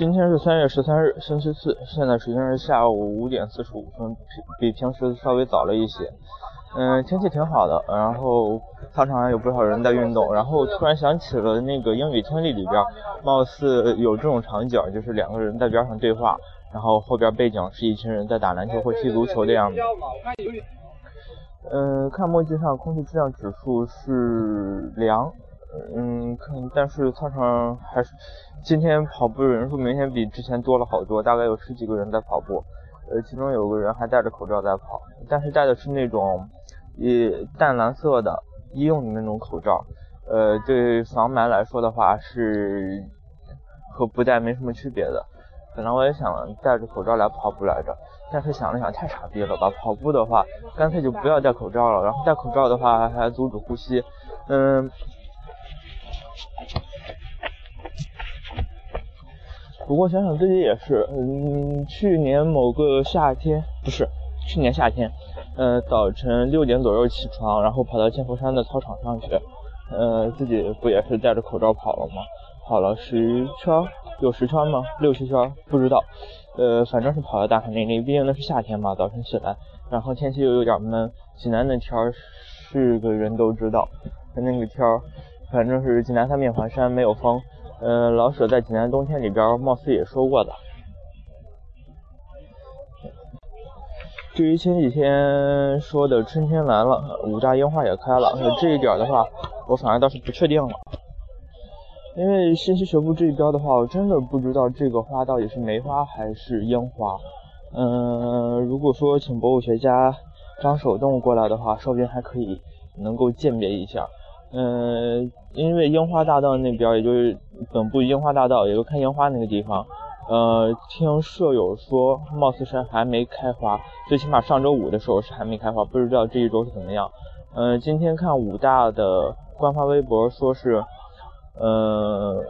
今天是三月十三日，星期四，现在时间是下午五点四十五分，比比平时稍微早了一些。嗯，天气挺好的，然后操场上有不少人在运动，然后突然想起了那个英语听力里边，貌似有这种场景，就是两个人在边上对话，然后后边背景是一群人在打篮球或踢足球的样子。嗯，看墨迹上空气质量指数是良。嗯，看，但是操场还是今天跑步人数明显比之前多了好多，大概有十几个人在跑步。呃，其中有个人还戴着口罩在跑，但是戴的是那种以淡蓝色的医用的那种口罩。呃，对防霾来说的话，是和不戴没什么区别的。本来我也想戴着口罩来跑步来着，但是想了想太傻逼了吧，跑步的话干脆就不要戴口罩了，然后戴口罩的话还阻止呼吸。嗯。不过想想自己也是，嗯，去年某个夏天不是去年夏天，呃，早晨六点左右起床，然后跑到千佛山的操场上去，呃，自己不也是戴着口罩跑了吗？跑了十圈，有十圈吗？六七圈，不知道，呃，反正是跑的大汗淋漓，毕竟那是夏天嘛，早晨起来，然后天气又有点闷，济南的天是个人都知道，那个天，反正是济南三面环山，没有风。嗯，老舍在济南冬天里边貌似也说过的。至于前几天说的春天来了，五大樱花也开了，这一点的话，我反而倒是不确定了。因为信息学部这一边的话，我真的不知道这个花到底是梅花还是樱花。嗯，如果说请博物学家张守栋过来的话，说不定还可以能够鉴别一下。嗯，因为樱花大道那边，也就是本部樱花大道，也就看樱花那个地方，呃，听舍友说，貌似是还没开花，最起码上周五的时候是还没开花，不知道这一周是怎么样。嗯，今天看武大的官方微博说是，呃，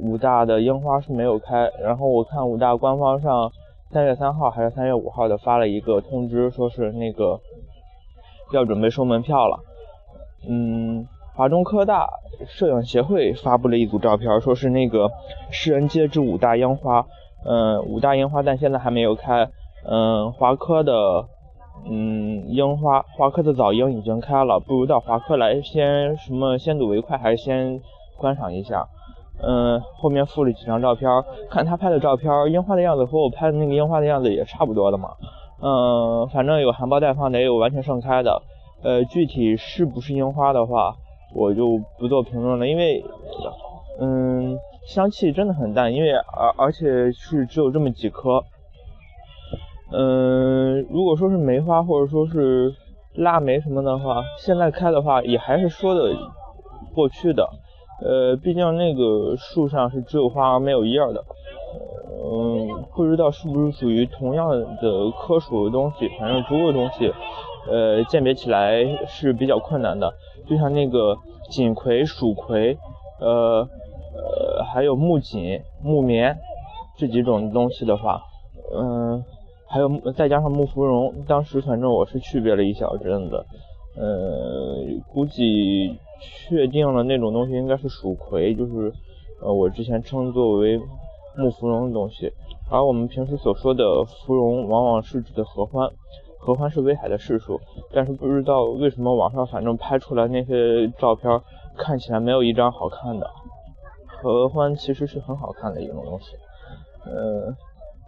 武大的樱花是没有开，然后我看武大官方上三月三号还是三月五号的发了一个通知，说是那个要准备收门票了，嗯。华中科大摄影协会发布了一组照片，说是那个世人皆知五大樱花，嗯，五大樱花，但现在还没有开。嗯，华科的，嗯，樱花，华科的早樱已经开了，不如到华科来先什么先睹为快，还是先观赏一下。嗯，后面附了几张照片，看他拍的照片，樱花的样子和我拍的那个樱花的样子也差不多的嘛。嗯，反正有含苞待放的，也有完全盛开的。呃，具体是不是樱花的话。我就不做评论了，因为，嗯，香气真的很淡，因为而而且是只有这么几颗，嗯，如果说是梅花或者说是腊梅什么的话，现在开的话也还是说的过去的，呃，毕竟那个树上是只有花没有叶的，嗯，不知道是不是属于同样的科属的东西，反正植物东西，呃，鉴别起来是比较困难的。就像那个锦葵、蜀葵，呃呃，还有木槿、木棉这几种东西的话，嗯，还有再加上木芙蓉，当时反正我是区别了一小阵子，呃，估计确定了那种东西应该是蜀葵，就是呃我之前称作为木芙蓉的东西，而我们平时所说的芙蓉，往往是指的合欢。合欢是威海的市属，但是不知道为什么网上反正拍出来那些照片看起来没有一张好看的。合欢其实是很好看的一种东西，呃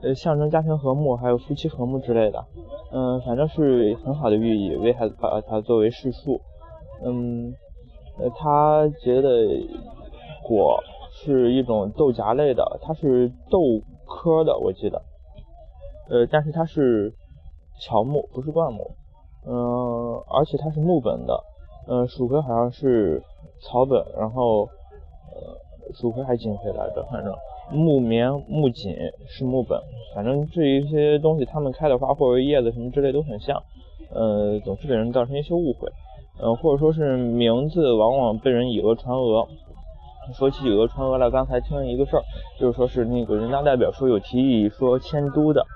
呃，象征家庭和睦，还有夫妻和睦之类的，嗯，反正是很好的寓意。威海把它作为市树，嗯，呃，它结的果是一种豆荚类的，它是豆科的，我记得，呃，但是它是。乔木不是灌木，嗯，而且它是木本的，嗯，蜀葵好像是草本，然后，呃，蜀葵还是锦葵来着，反正木棉、木槿是木本，反正这一些东西它们开的花或者叶子什么之类都很像，呃，总是给人造成一些误会，嗯，或者说是名字往往被人以讹传讹。说起以讹传讹来，刚才听了一个事儿，就是说是那个人大代表说有提议说迁都的。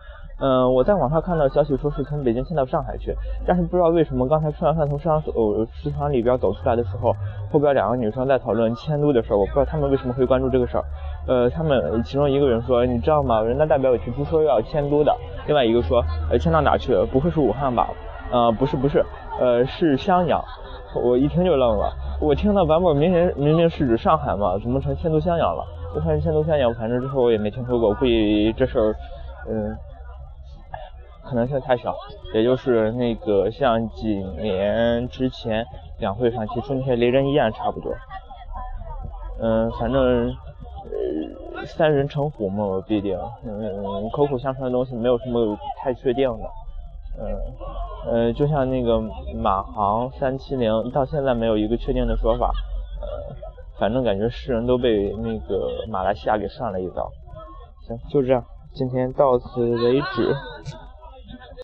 嗯，我在网上看到消息说是从北京迁到上海去，但是不知道为什么刚才吃完饭从食堂走食堂里边走出来的时候，后边两个女生在讨论迁都的事儿，我不知道她们为什么会关注这个事儿。呃，他们其中一个人说，你知道吗？人大代表委去不说要迁都的。另外一个说，呃，迁到哪去？不会是武汉吧？呃，不是不是，呃，是襄阳。我一听就愣了，我听的版本明明明明是指上海嘛，怎么成迁都襄阳了？就算是迁都襄阳，反正之后我也没听说过，估计这事儿，嗯，可能性太小。也就是那个像几年之前两会上提出那些雷人议案差不多。嗯，反正三人成虎嘛，必定嗯口口相传的东西没有什么太确定的，嗯呃就像那个马航三七零到现在没有一个确定的说法，呃反正感觉世人都被那个马来西亚给涮了一刀。行，就这样，今天到此为止。